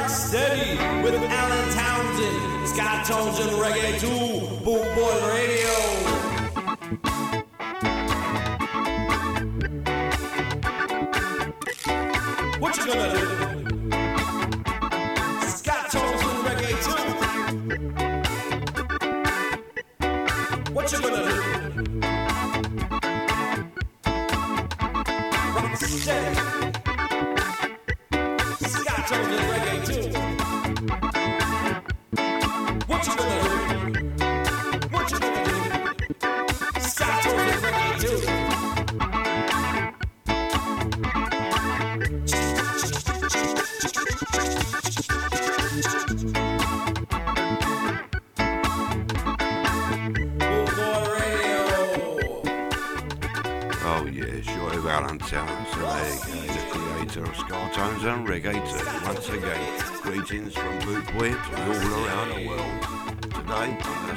rock steady with Alan Townsend, Scott Tones Reggae 2, Boot Boy Radio.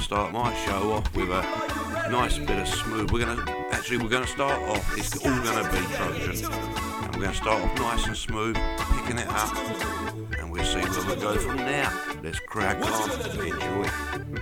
start my show off with a nice bit of smooth. We're gonna actually we're gonna start off. It's all gonna be Trojan, and we're gonna start off nice and smooth, picking it up, and we'll see where we go from there. Let's crack on. Enjoy.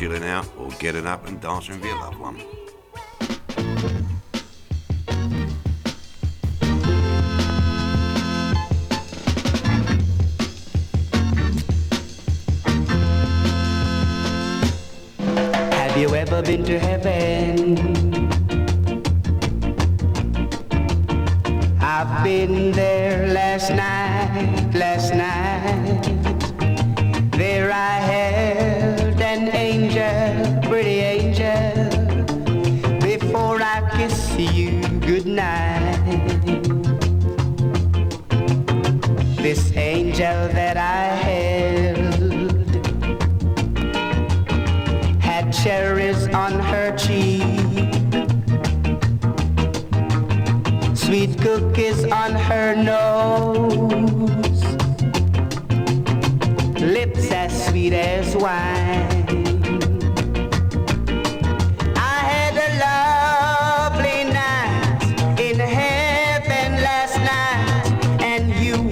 chilling out or getting up and dancing with your loved one.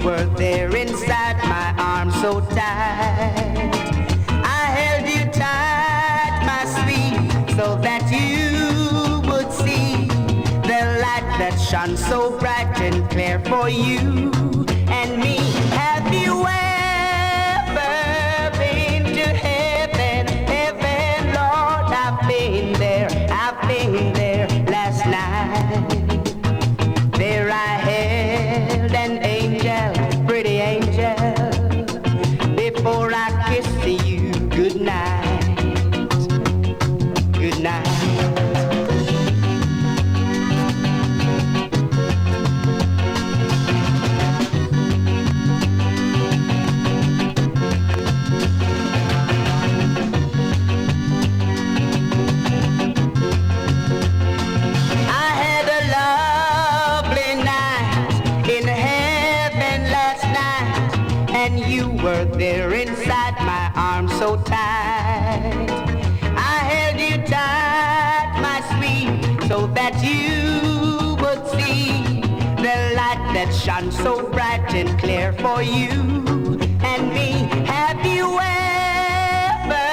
were there inside my arms so tight. I held you tight, my sweet, so that you would see the light that shone so bright and clear for you. for you and me. Have you ever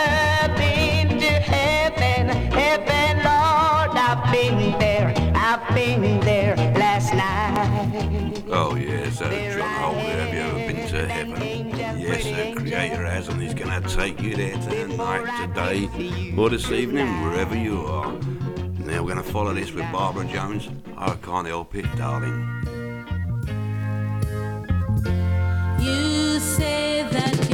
been to heaven? Heaven, Lord, I've been there. I've been there last night. Oh, yes, uh, John Holder, have you ever been to heaven? Yes, the Creator has, and He's going to take you there tonight, today, or this evening, wherever you are. Now we're going to follow this with Barbara Jones. I can't help it, darling. that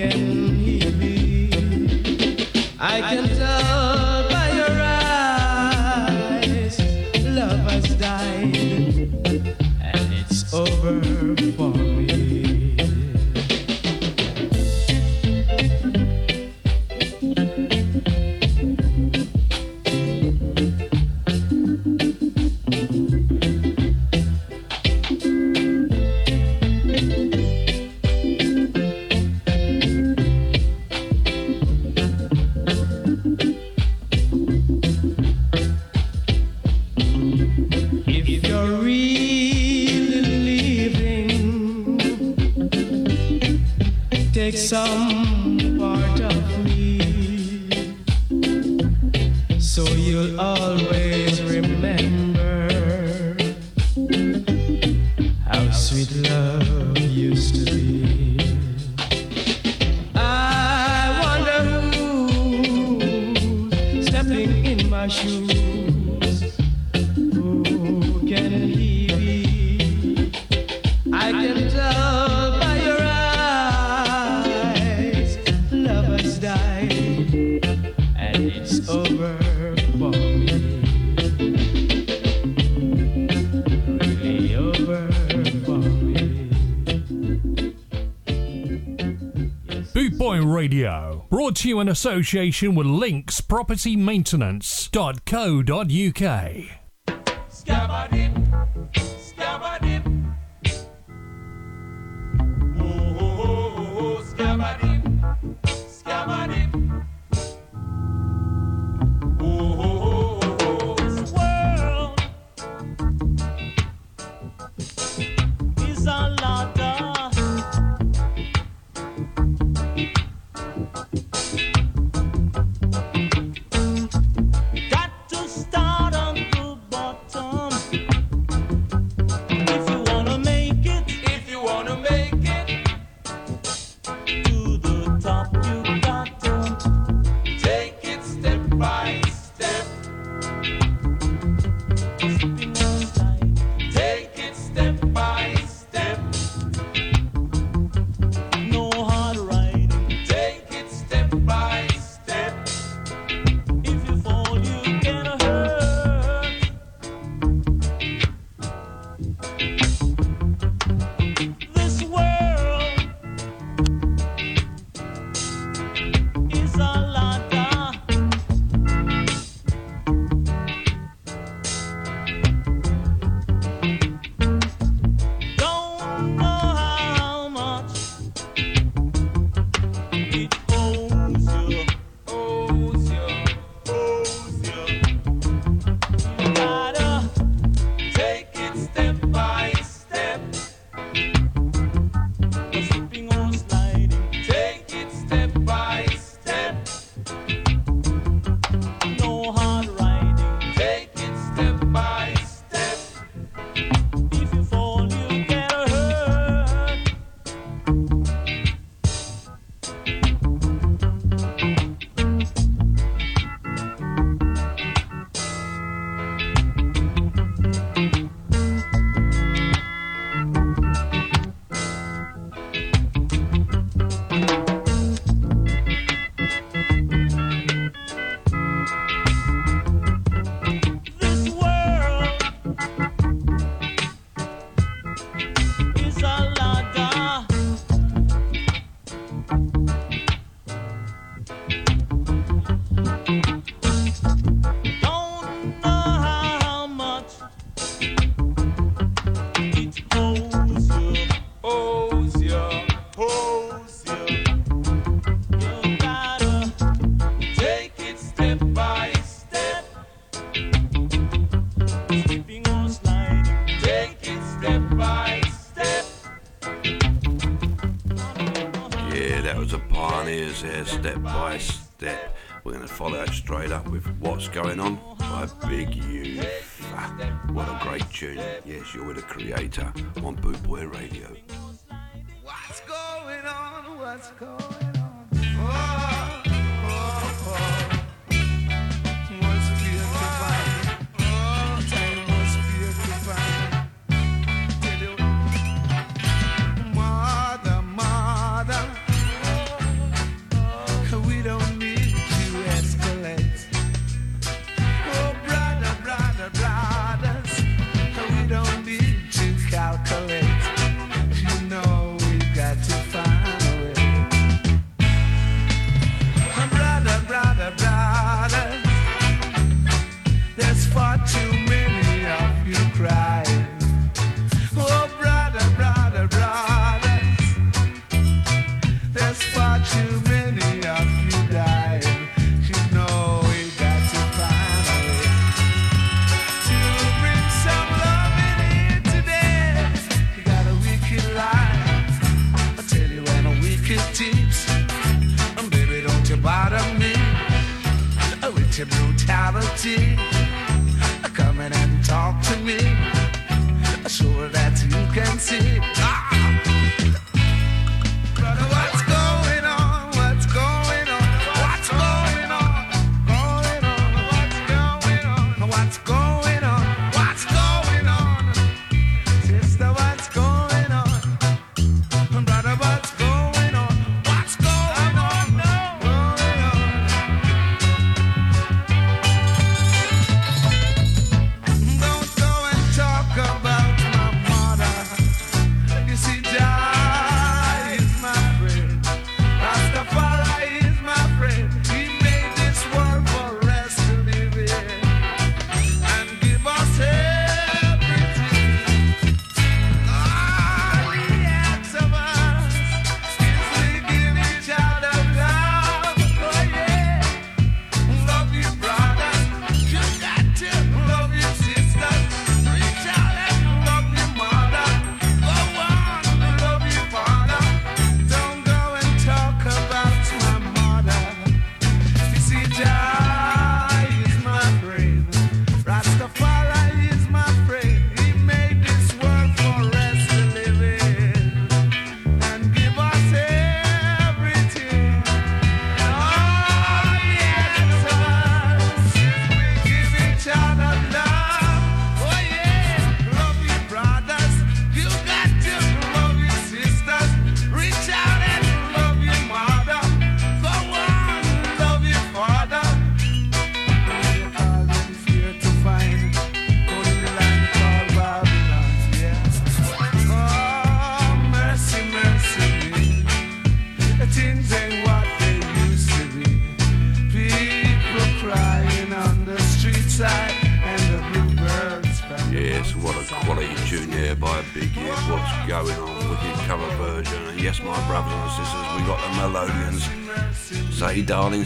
can he be? I can tell. to you in association with Links Property Maintenance.co.uk.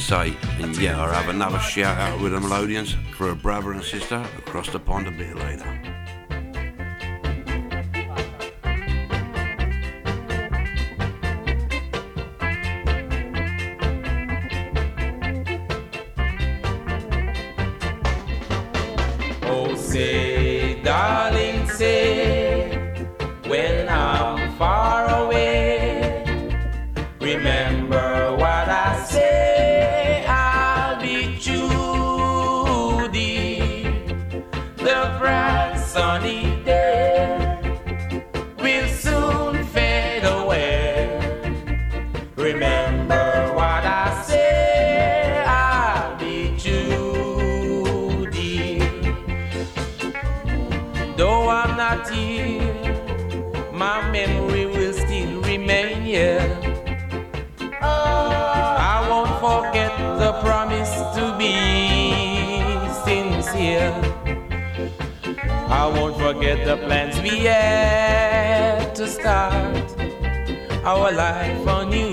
say. And yeah, I have another shout out with the Melodians for a brother and sister across the pond a bit later. forget the plans we had to start our life anew.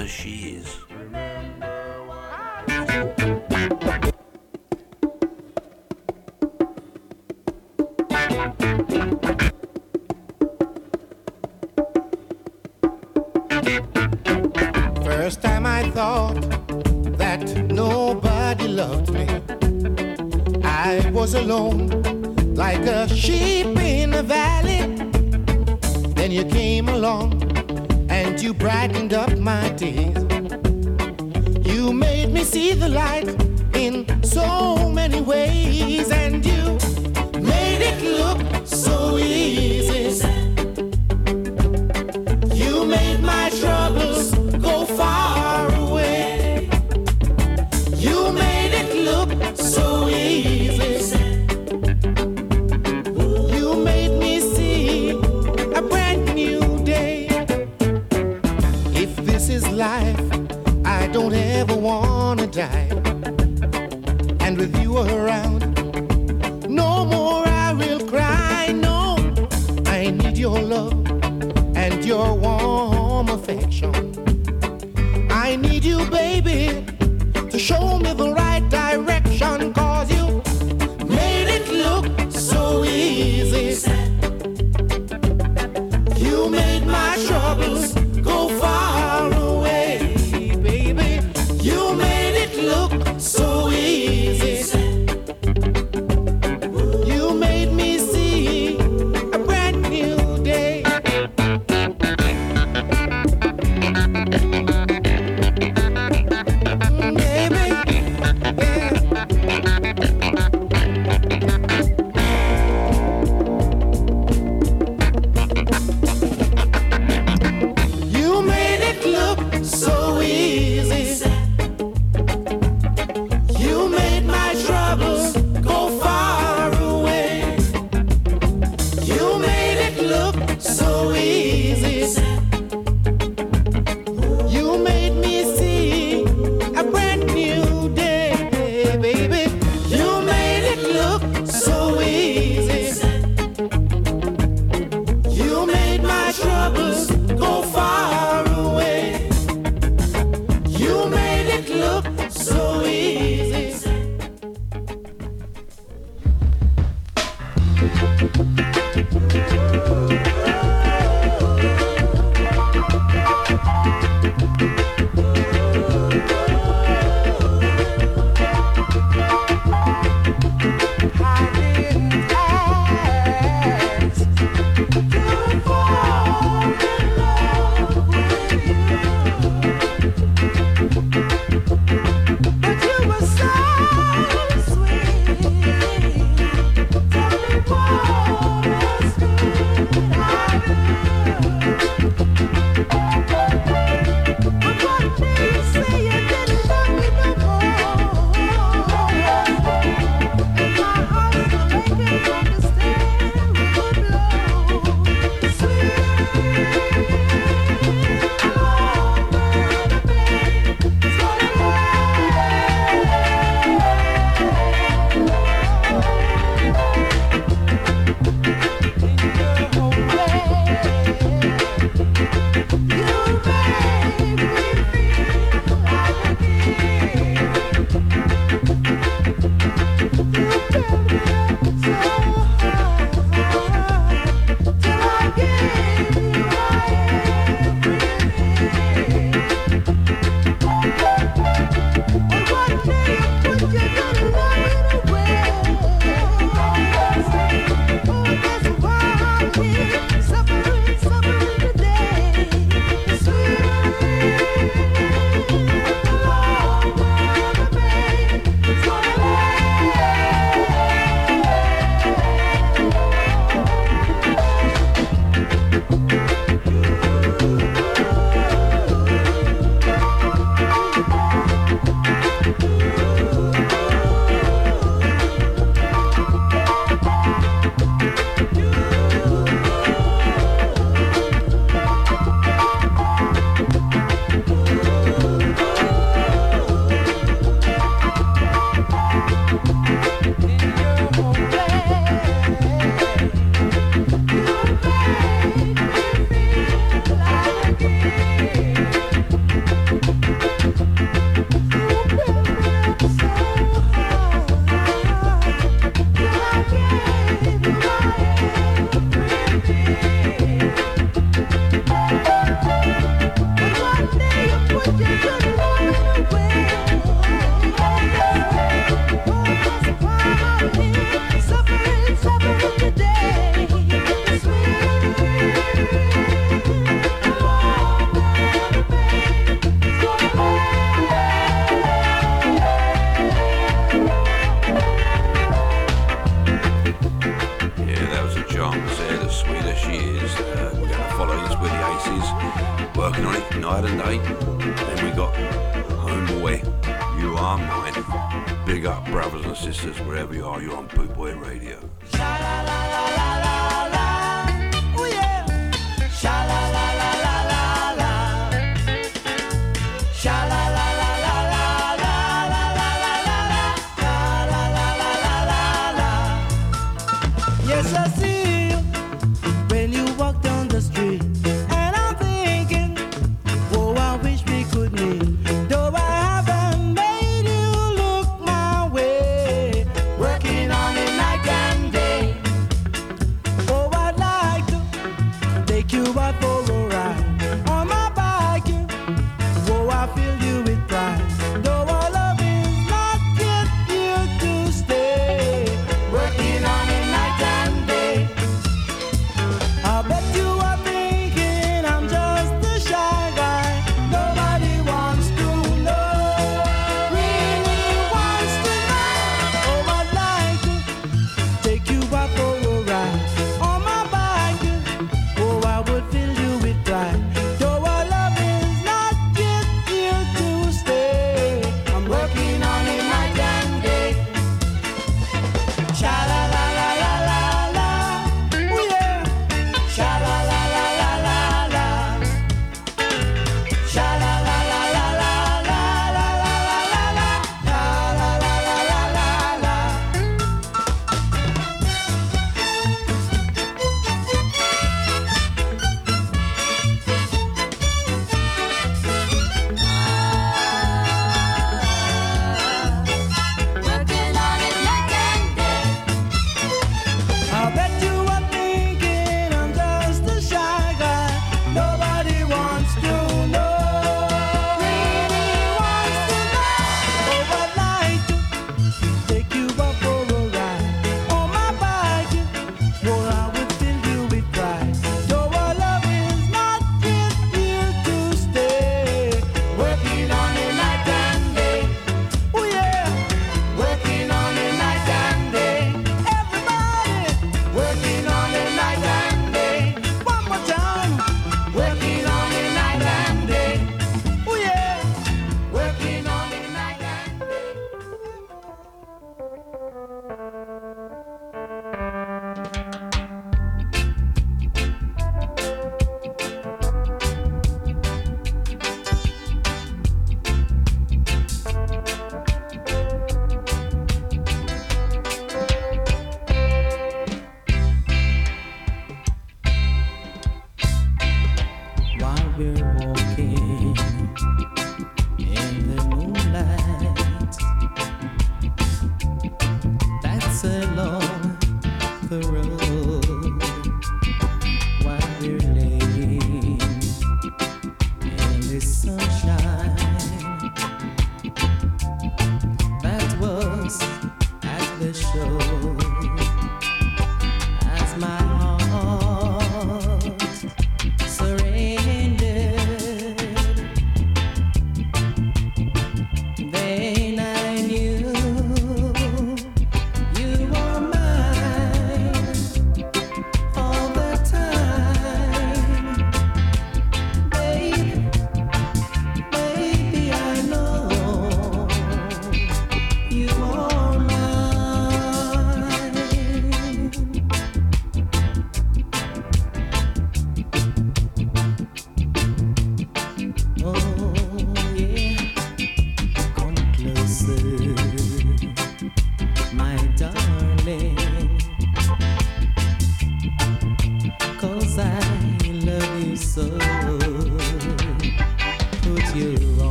because she is. First time I thought that nobody loved me. I was alone, like a sheep in a valley. Then you came along you brightened up my days. You made me see the light in so many ways, and you made it look working on it night and day. Then we got Homeboy, You Are Mine. Big up, brothers and sisters, wherever you are, you're on Boot Boy Radio.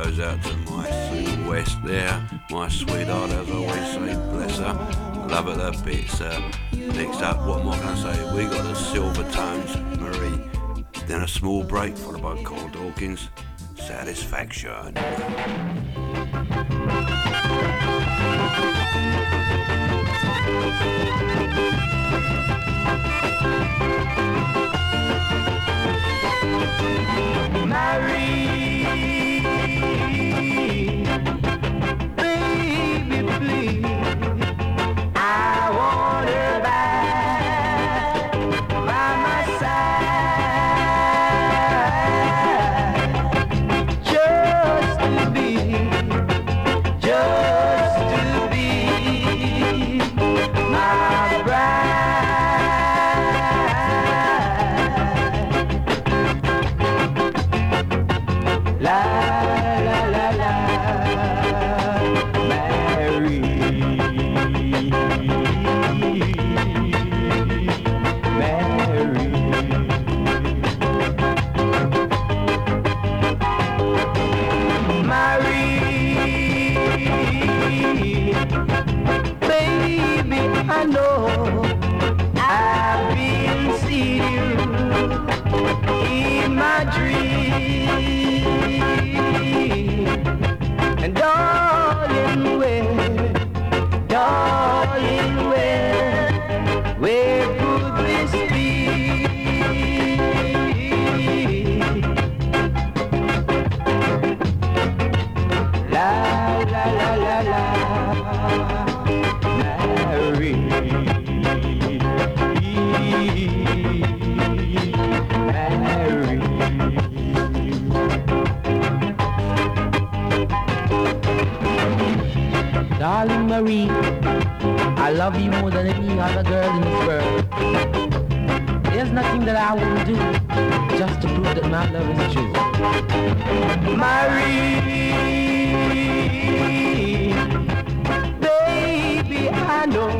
Out to my Sue West there, my sweetheart, as I always say, bless her. Love her to bits. Uh, next up, what am I going to say? We got the Silver Tones, Marie. Then a small break followed by Carl Dawkins. Satisfaction. Marie, baby, Marie, I love you more than any other girl in this world. There's nothing that I wouldn't do just to prove that my love is true. Marie, baby, I know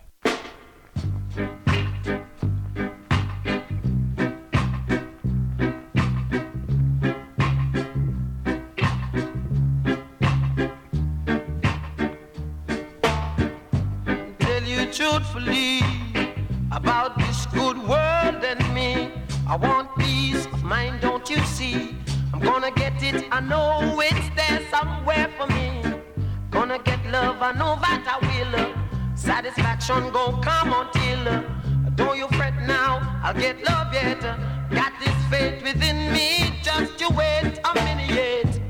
I know it's there somewhere for me. Gonna get love, I know that I will. Satisfaction gon' come until. Don't you fret now, I'll get love yet. Got this faith within me, just you wait a minute.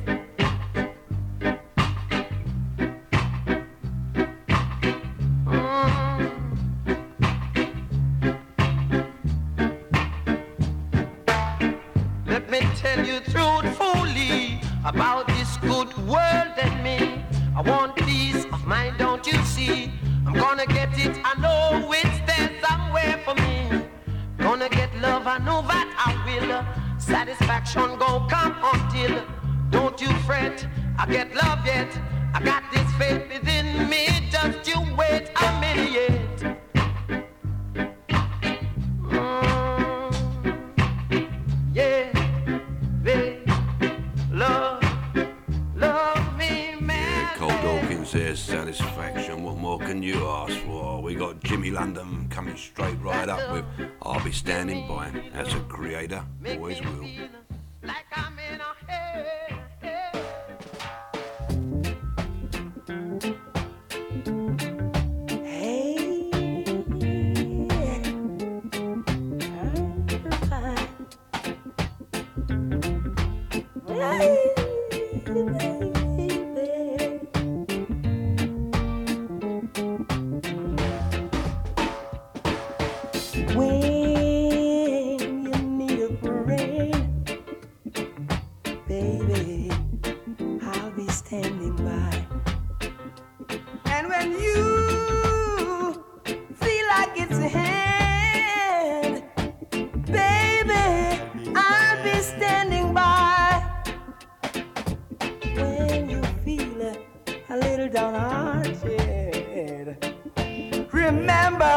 remember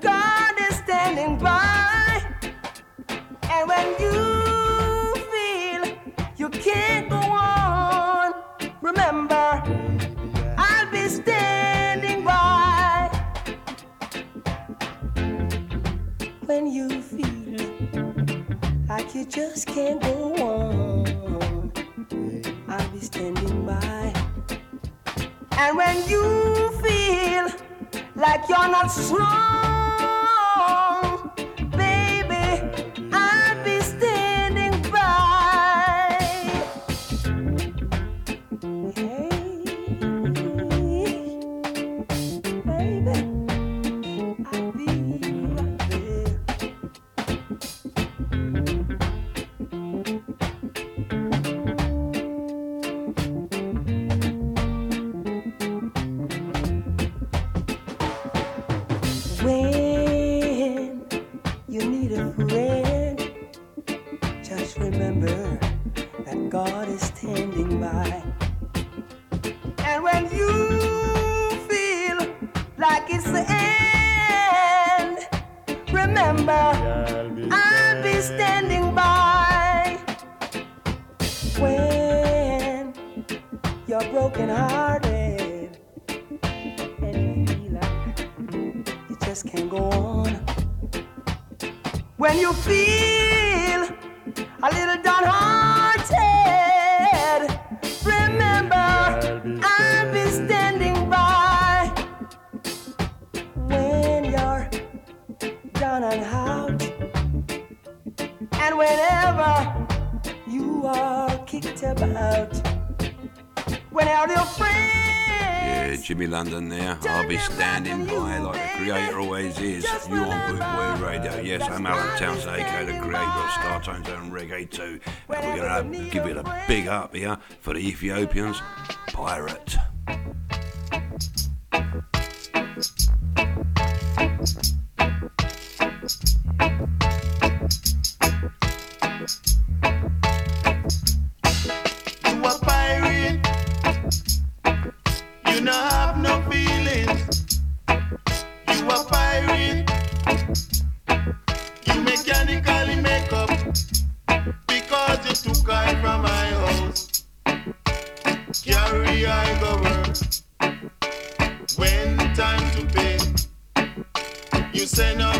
God is standing by. And when you feel you can't go on, remember I'll be standing by. When you feel like you just can't go you're not strong. London there. I'll be standing by like the creator always is. You on Boot Boy Radio. Yes, I'm Alan Townsend, aka the creator of Star Tone Zone Reggae 2. And we're going to uh, give it a big up here for the Ethiopians, Pirate.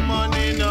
money, no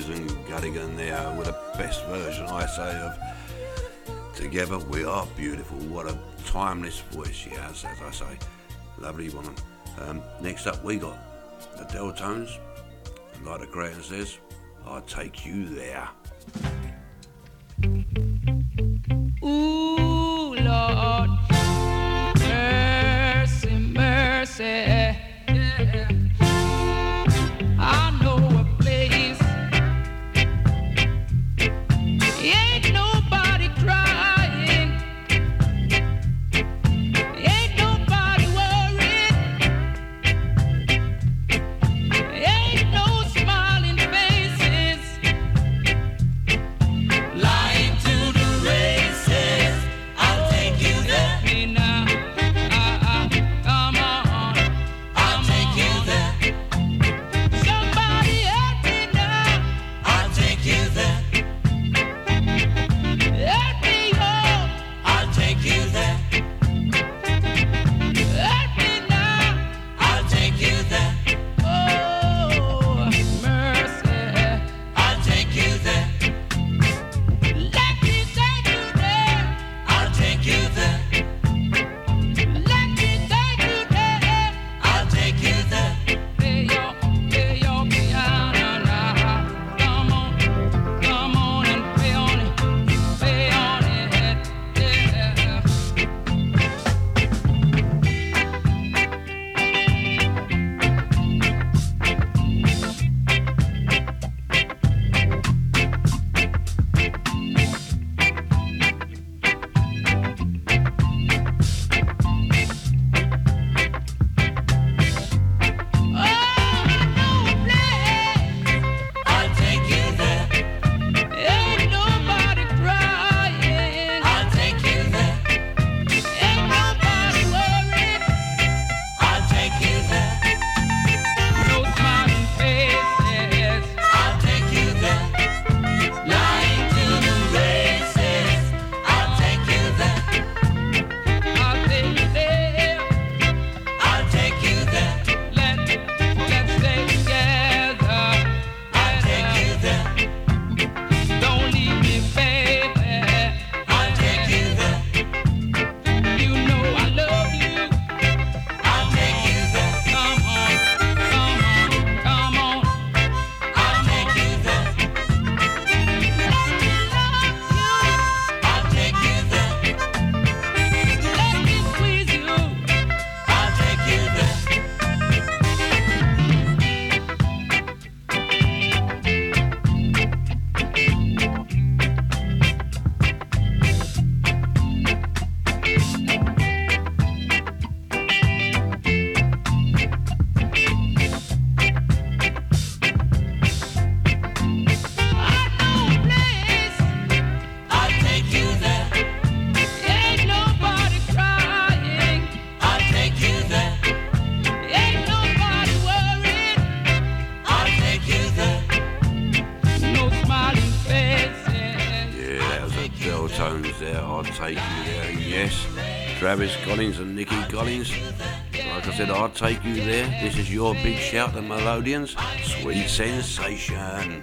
Susan Cadogan there with the best version, I say, of Together We Are Beautiful. What a timeless voice she has, as I say. Lovely woman. Um, next up, we got the Deltones. And like the Graham says, I'll take you there. Ooh, Lord, mercy, mercy. take you there. This is your big shout, the Melodians. Sweet sensation.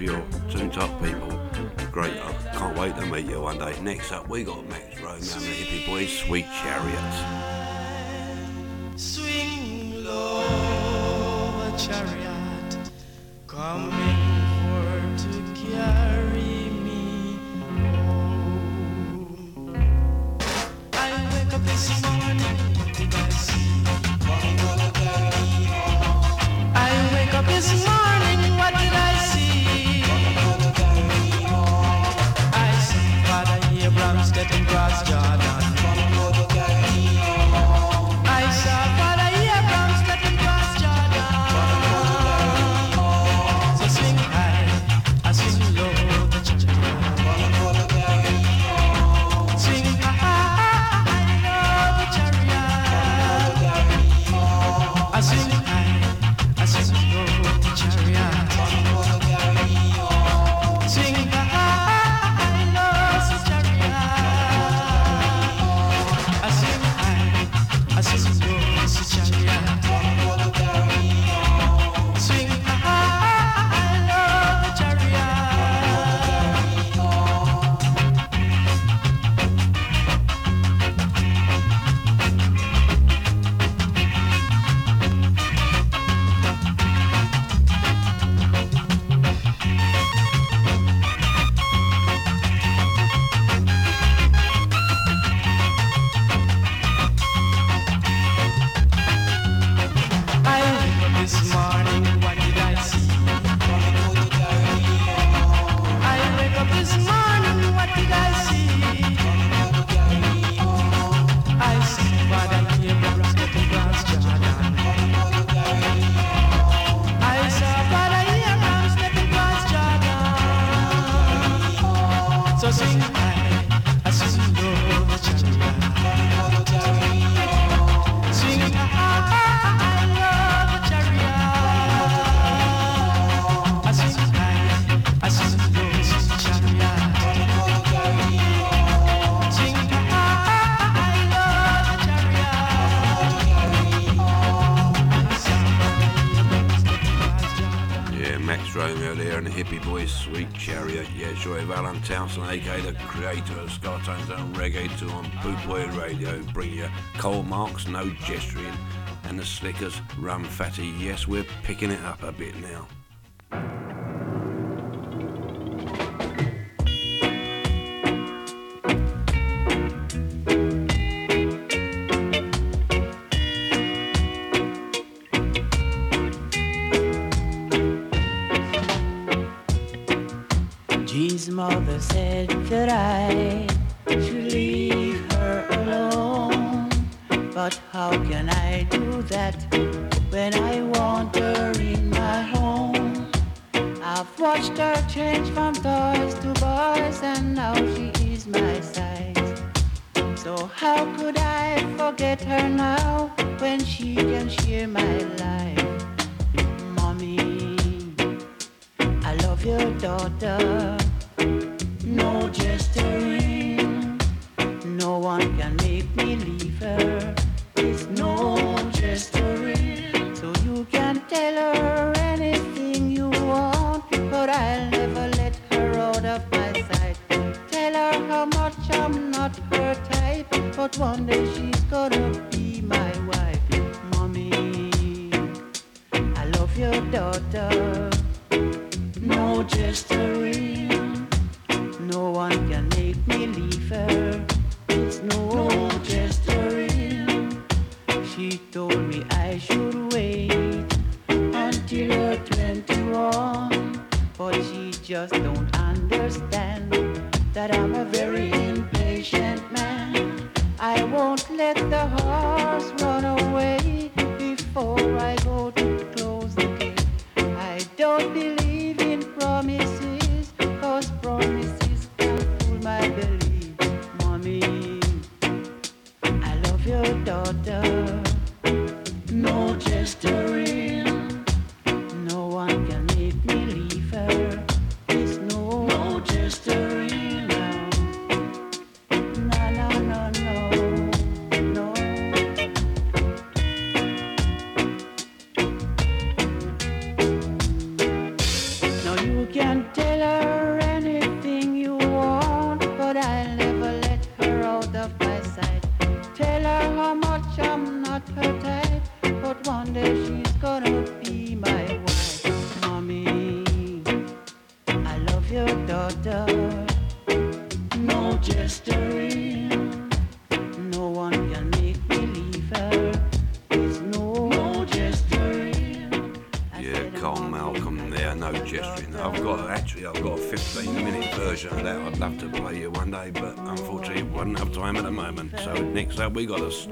for your Soon Top people. Great, I can't wait to meet you one day. Next up, we got Max Romeo and the Hippie Boys, Sweet Chariots. Boot Boy Radio, bringing you Cole Marks, No Gesturing, and the Slickers, Rum Fatty. Yes, we're picking it up a bit now. tell her anything you want, but I'll never let her out of my sight. Tell her how much I'm not her type, but one day she või igatahes.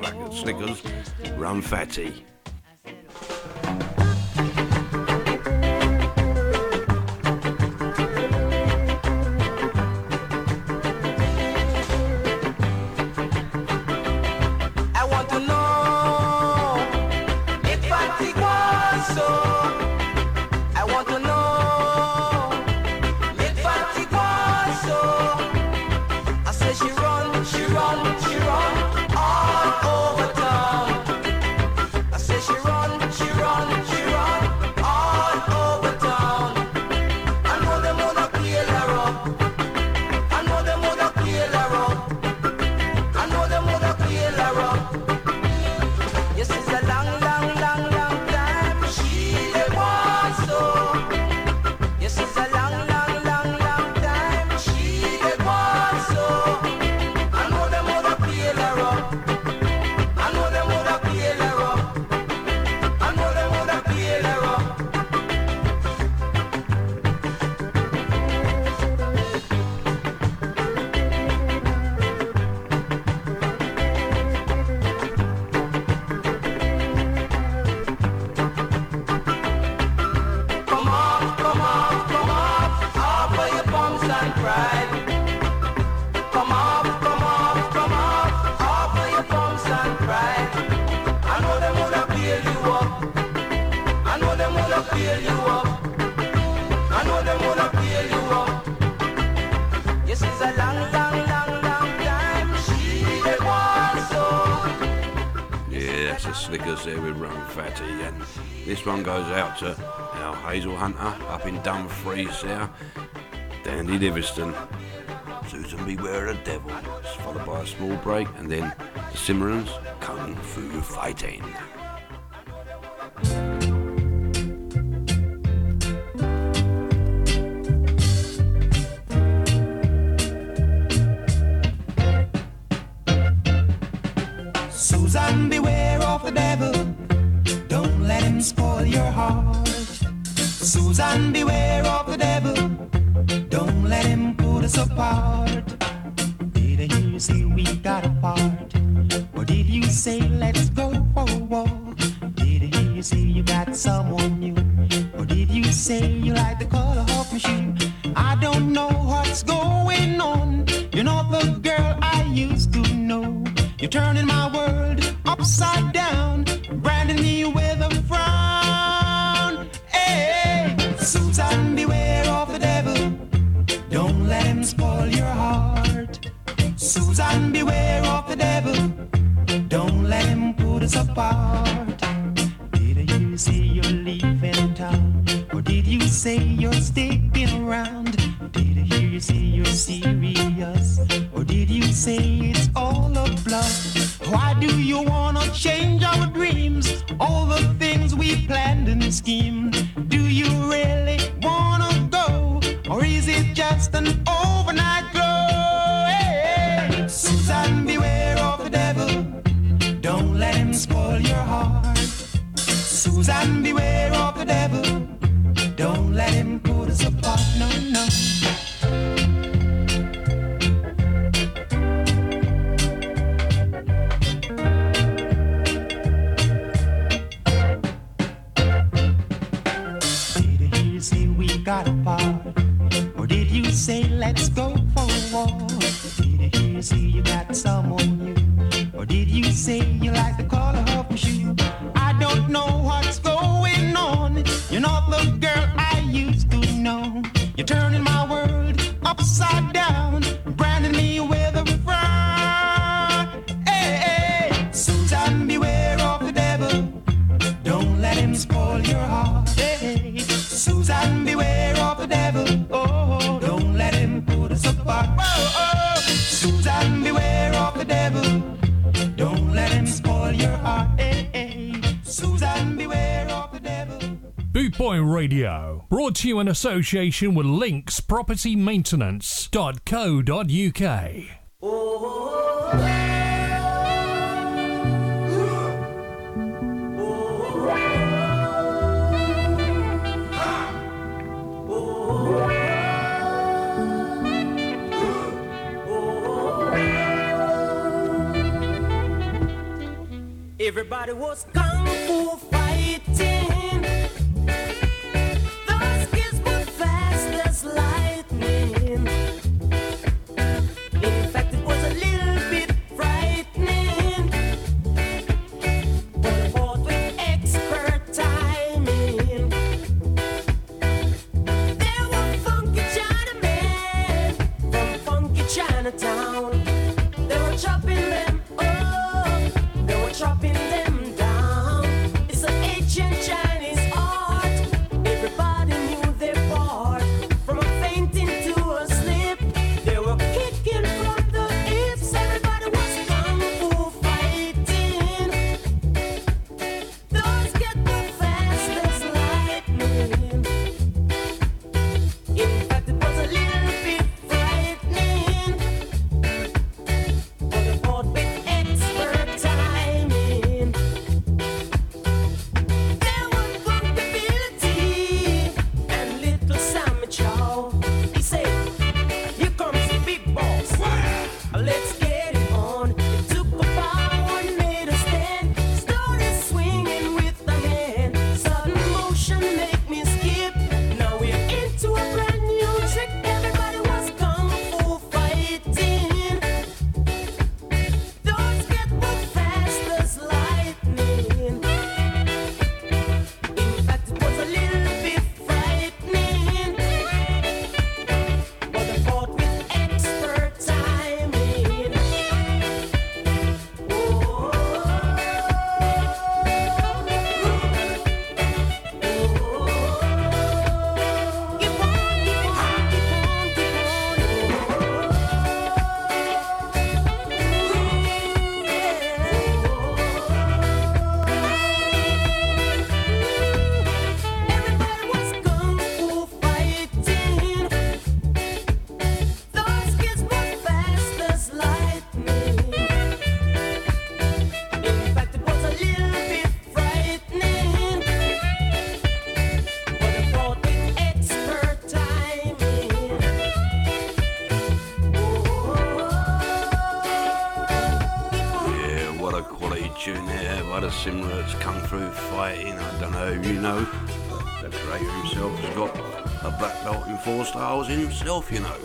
Hazel Hunter up in Dumfries there. Dandy Livingstone. Susan Beware the Devil. It's followed by a small break and then the Cimarons Kung Fu Fighting. association with Links Property linkspropertymaintenance.co.uk. Oh. Everybody was kung fu zelf you, know.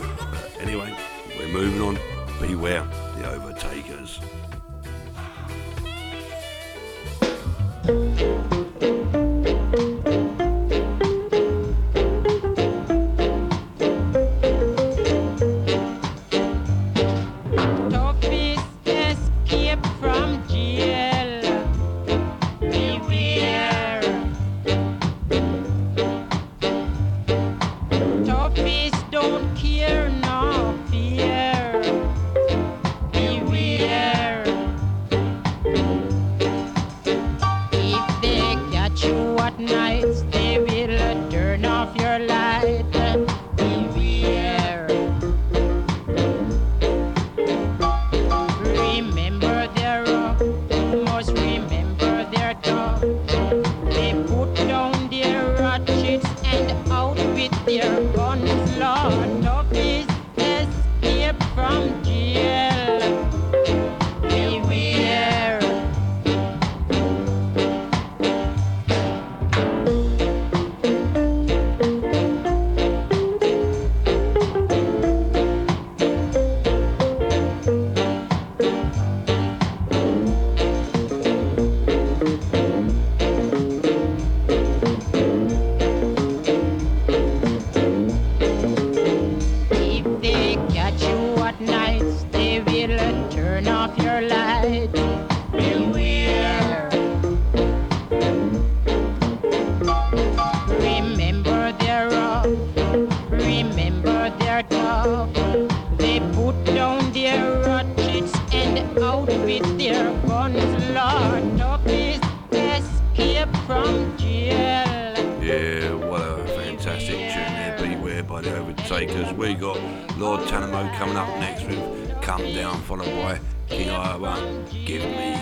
Lord Tanamo coming up next with Come Down, followed by King Iowa, Give Me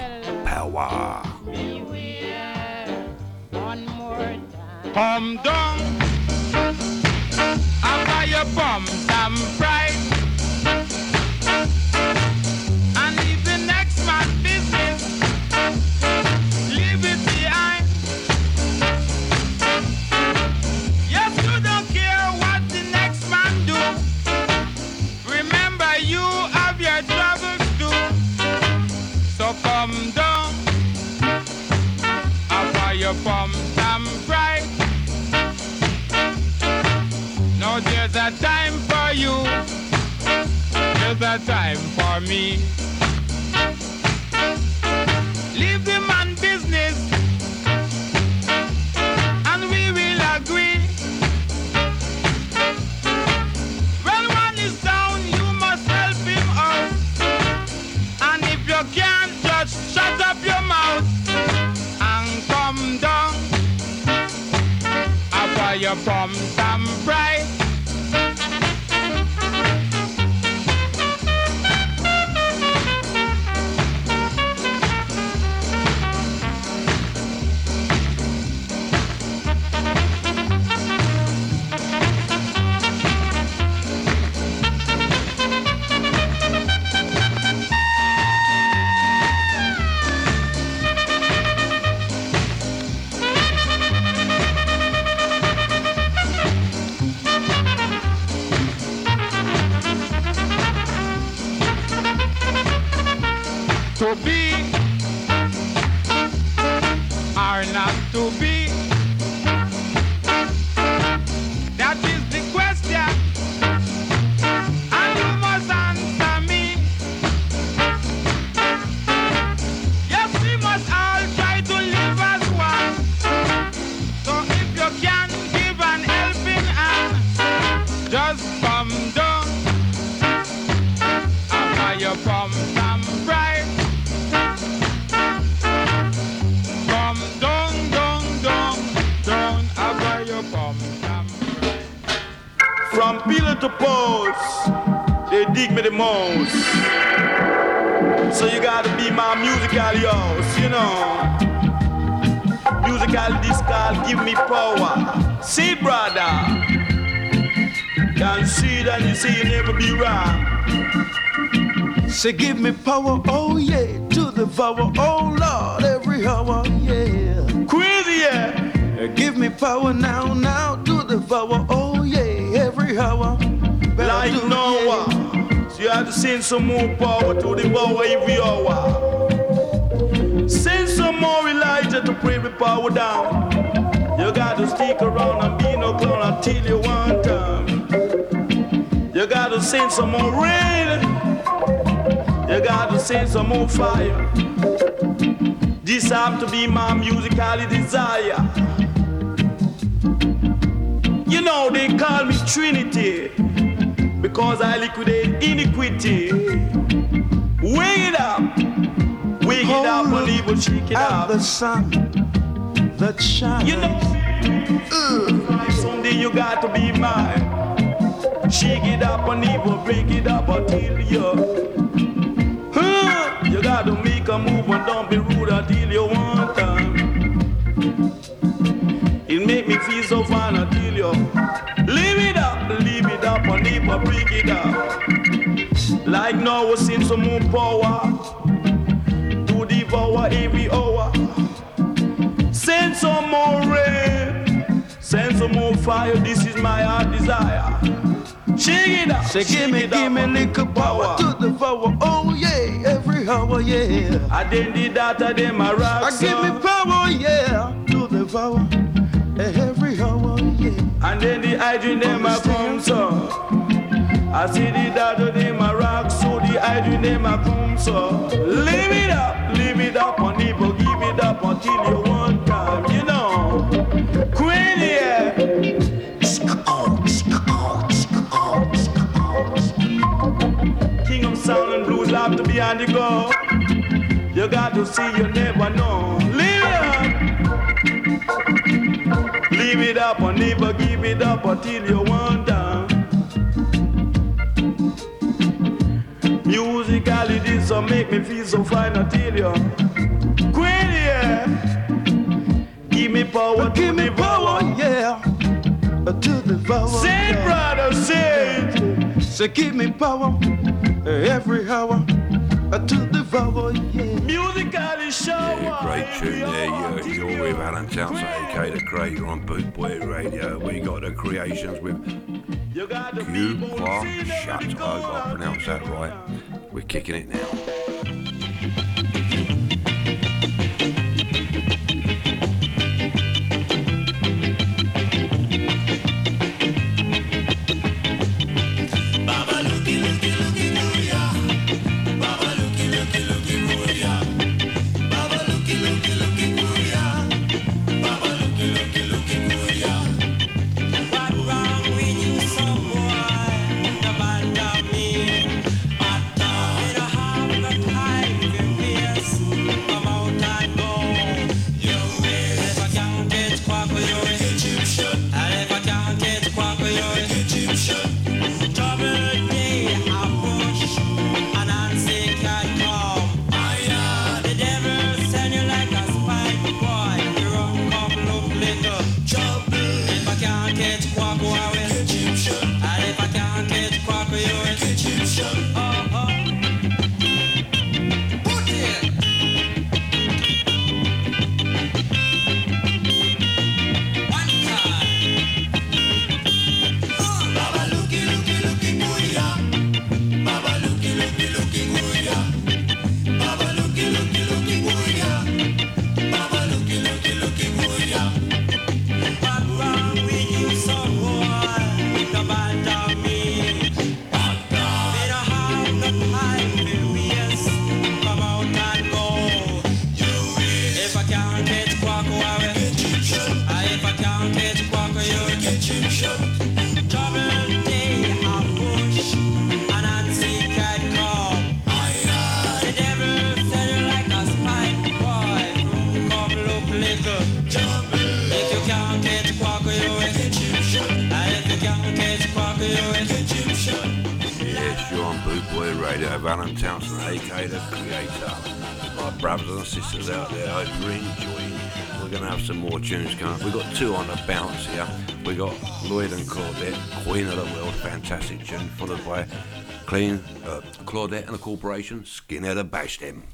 Power. Come down, I'll buy your bum, damn right. time for me. digme the most. So you gotta be my musical yours, you know. Musical discal, give me power. See, brother. Can see that you see you never be wrong. Say, give me power, oh yeah, to the power, oh Lord, every hour, yeah. Queasy, yeah. Give me power now, now, to the power, oh yeah, every hour. But like Noah. You have to send some more power to the power every hour. Send some more Elijah to pray the power down. You got to stick around and be no clown until you want time. You got to send some more rain. You got to send some more fire. This have to be my musical desire. You know they call me Trinity because I liquidate iniquity. Wake it up, wake it up, and evil shake it up. The sun that shines. You know, uh, someday you got to be mine. Shake it up and evil break it up until you. Huh, you got to make a move and don't be rude until you want time. It make me feel so fine until you it up break it up. Like now we send some more power to devour every hour. Send some more rain, send some more fire. This is my heart desire. Shake it up, Say, shake give me, it up give me little power to devour, oh yeah, every hour, yeah. I did that, I did my rock. I give me power, yeah, to devour yeah. And then the hydrant them a come so. I see the data them a rock, so the hydrant them a come so. Live it up, live it up on people, give it up until you want time, you know. Queen, yeah. Oh, oh, oh, King of sound and blues love to be on the go. You got to see, you never know. Live Leave it up or never give it up until you want down. Musically, this will make me feel so fine until you quit yeah. Give me power, give me power, yeah. Uh, to devour. Say, yeah. brother, say. Say, give me power uh, every hour uh, to devour, you're with Alan Townsend, aka The Creator on Boot Boy Radio. We got the creations with Q Clark Shut. I hope I pronounced that right. We're kicking it now. And the Corporation, Skinhead and Bash Them.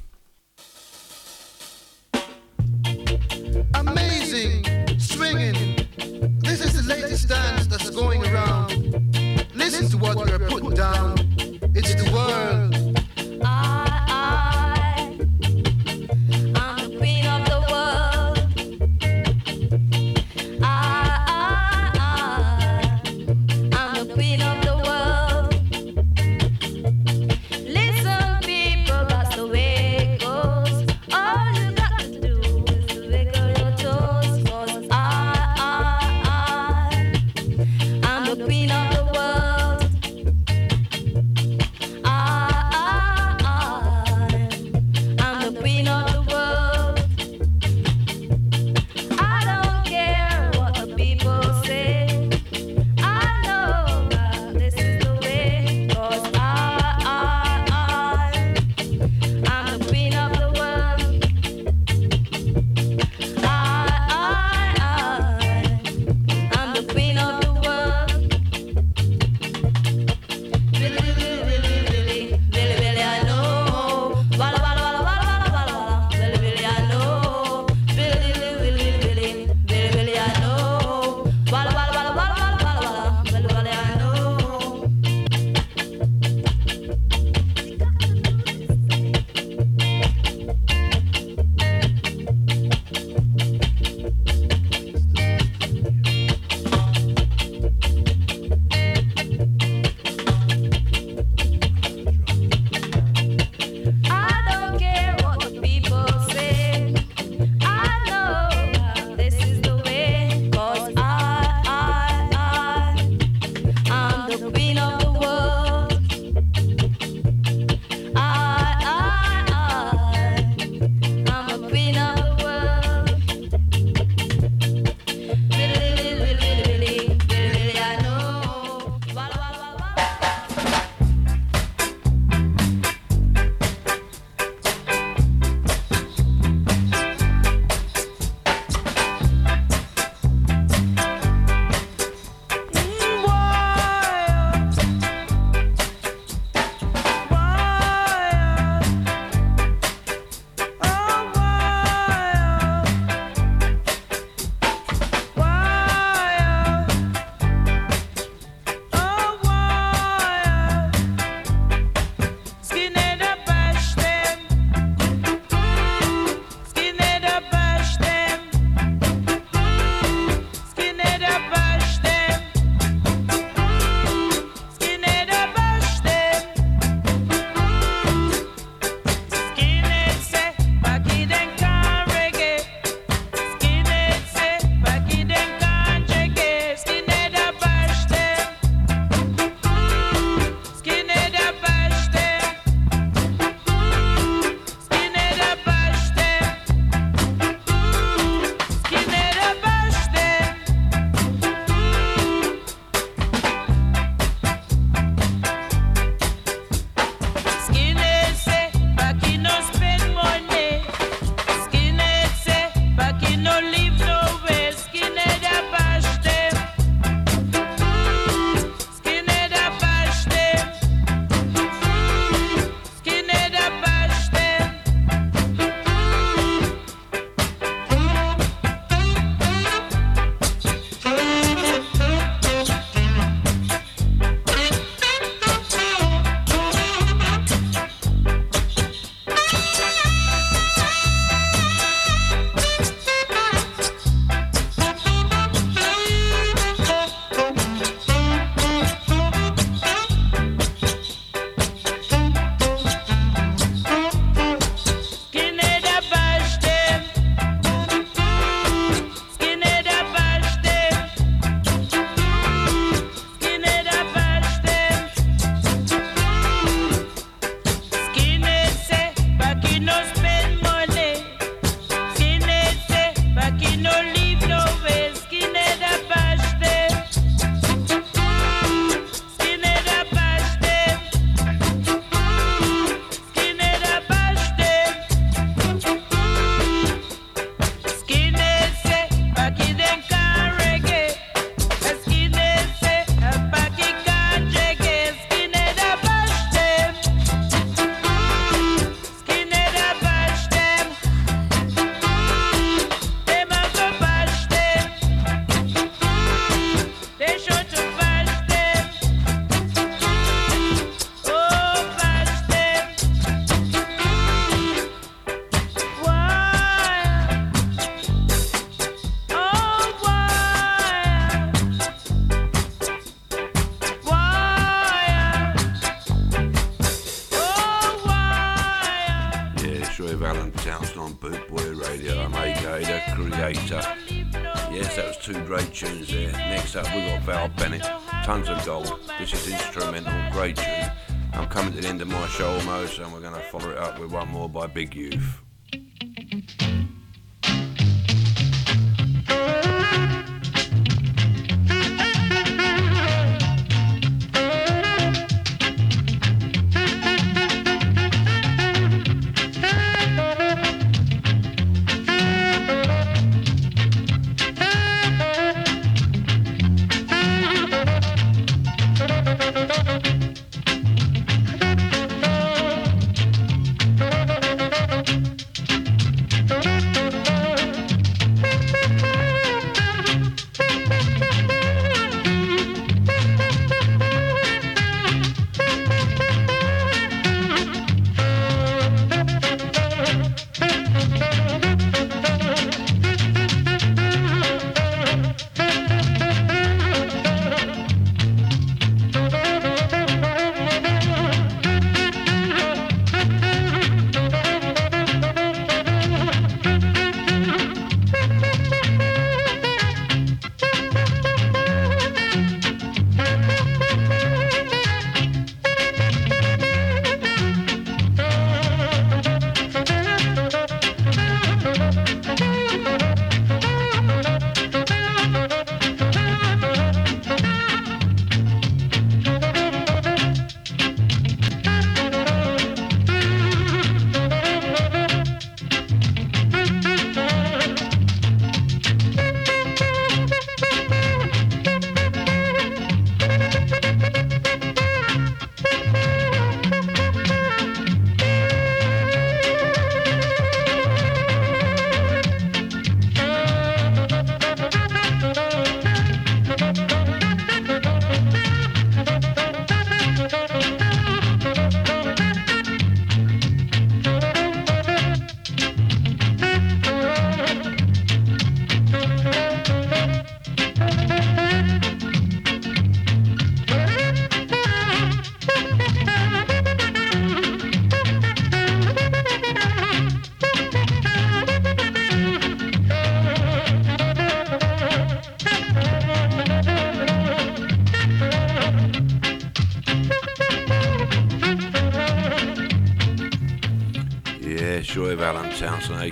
big U.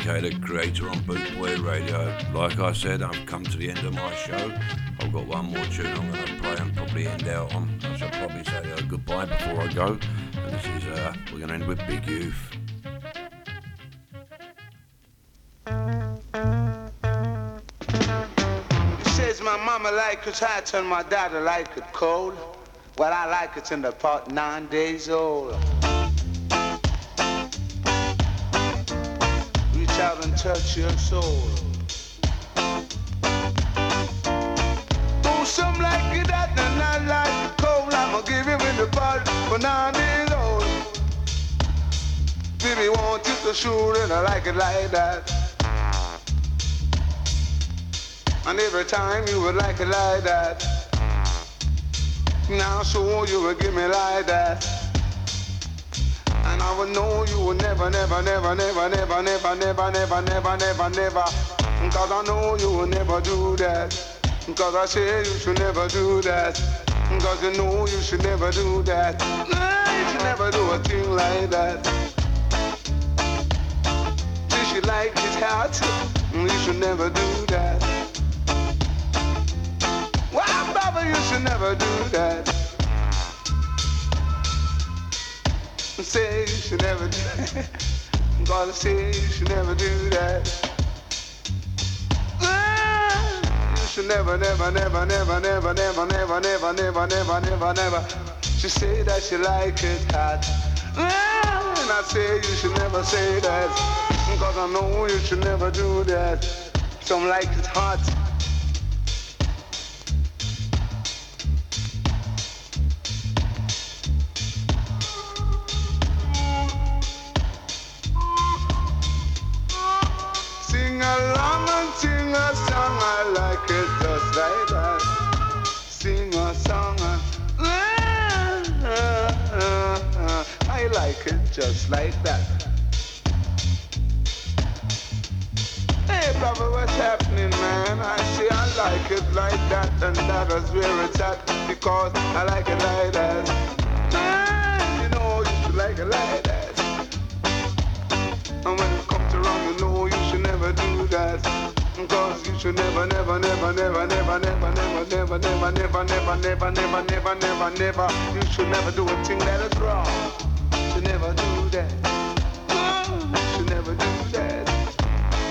the creator on Boot Boy Radio. Like I said, I've come to the end of my show. I've got one more tune I'm going to play and probably end out on. I shall probably say uh, goodbye before I go. And this is, uh, we're going to end with Big Youth. He says my mama like it hot and my daddy like it cold. Well, I like it in the pot nine days old. Out and touch your soul. Do some like it hot and not like it cold. I'ma give you in the pot for nine days old. Baby, want you to shoot and I like it like that. And every time you would like it like that. Now so you would give me like that. I know you would never, never, never, never, never, never, never, never, never, never, never. Cause I know you will never do that. Cause I say you should never do that. Cause you know you should never do that. You should never do a thing like that. You like it hot, you should never do that. Well, Baba, you should never do that. Say should never do that. Gotta say you should never do that. Ah, You should never, never, never, never, never, never, never, never, never, never, never, never. She say that she like it hot. Ah, And I say you should never say that. Cause I know you should never do that. Some like it hot. A song, I like it just like that. Sing a song, and I like it just like that. Hey, brother, what's happening, man? I say I like it like that, and that is where it's at, because I like it like that. Man, you know you like it like that. And when Cause you should never, never, never, never, never, never, never, never, never, never, never, never, never, never, never, never. You should never do a thing that is wrong. You should never do that. You should never do that.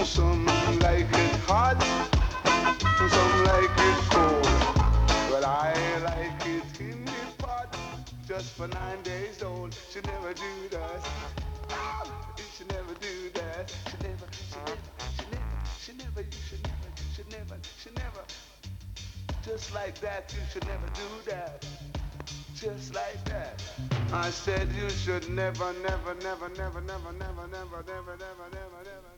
Some like it hot, some like it cold. But I like it in the pot, just for nine days old. Should never do that. You should never do that. Should never, should never, should never, you should never, you should never, should never. Just like that, you should never do that. Just like that. I said you should never, never, never, never, never, never, never, never, never, never, never.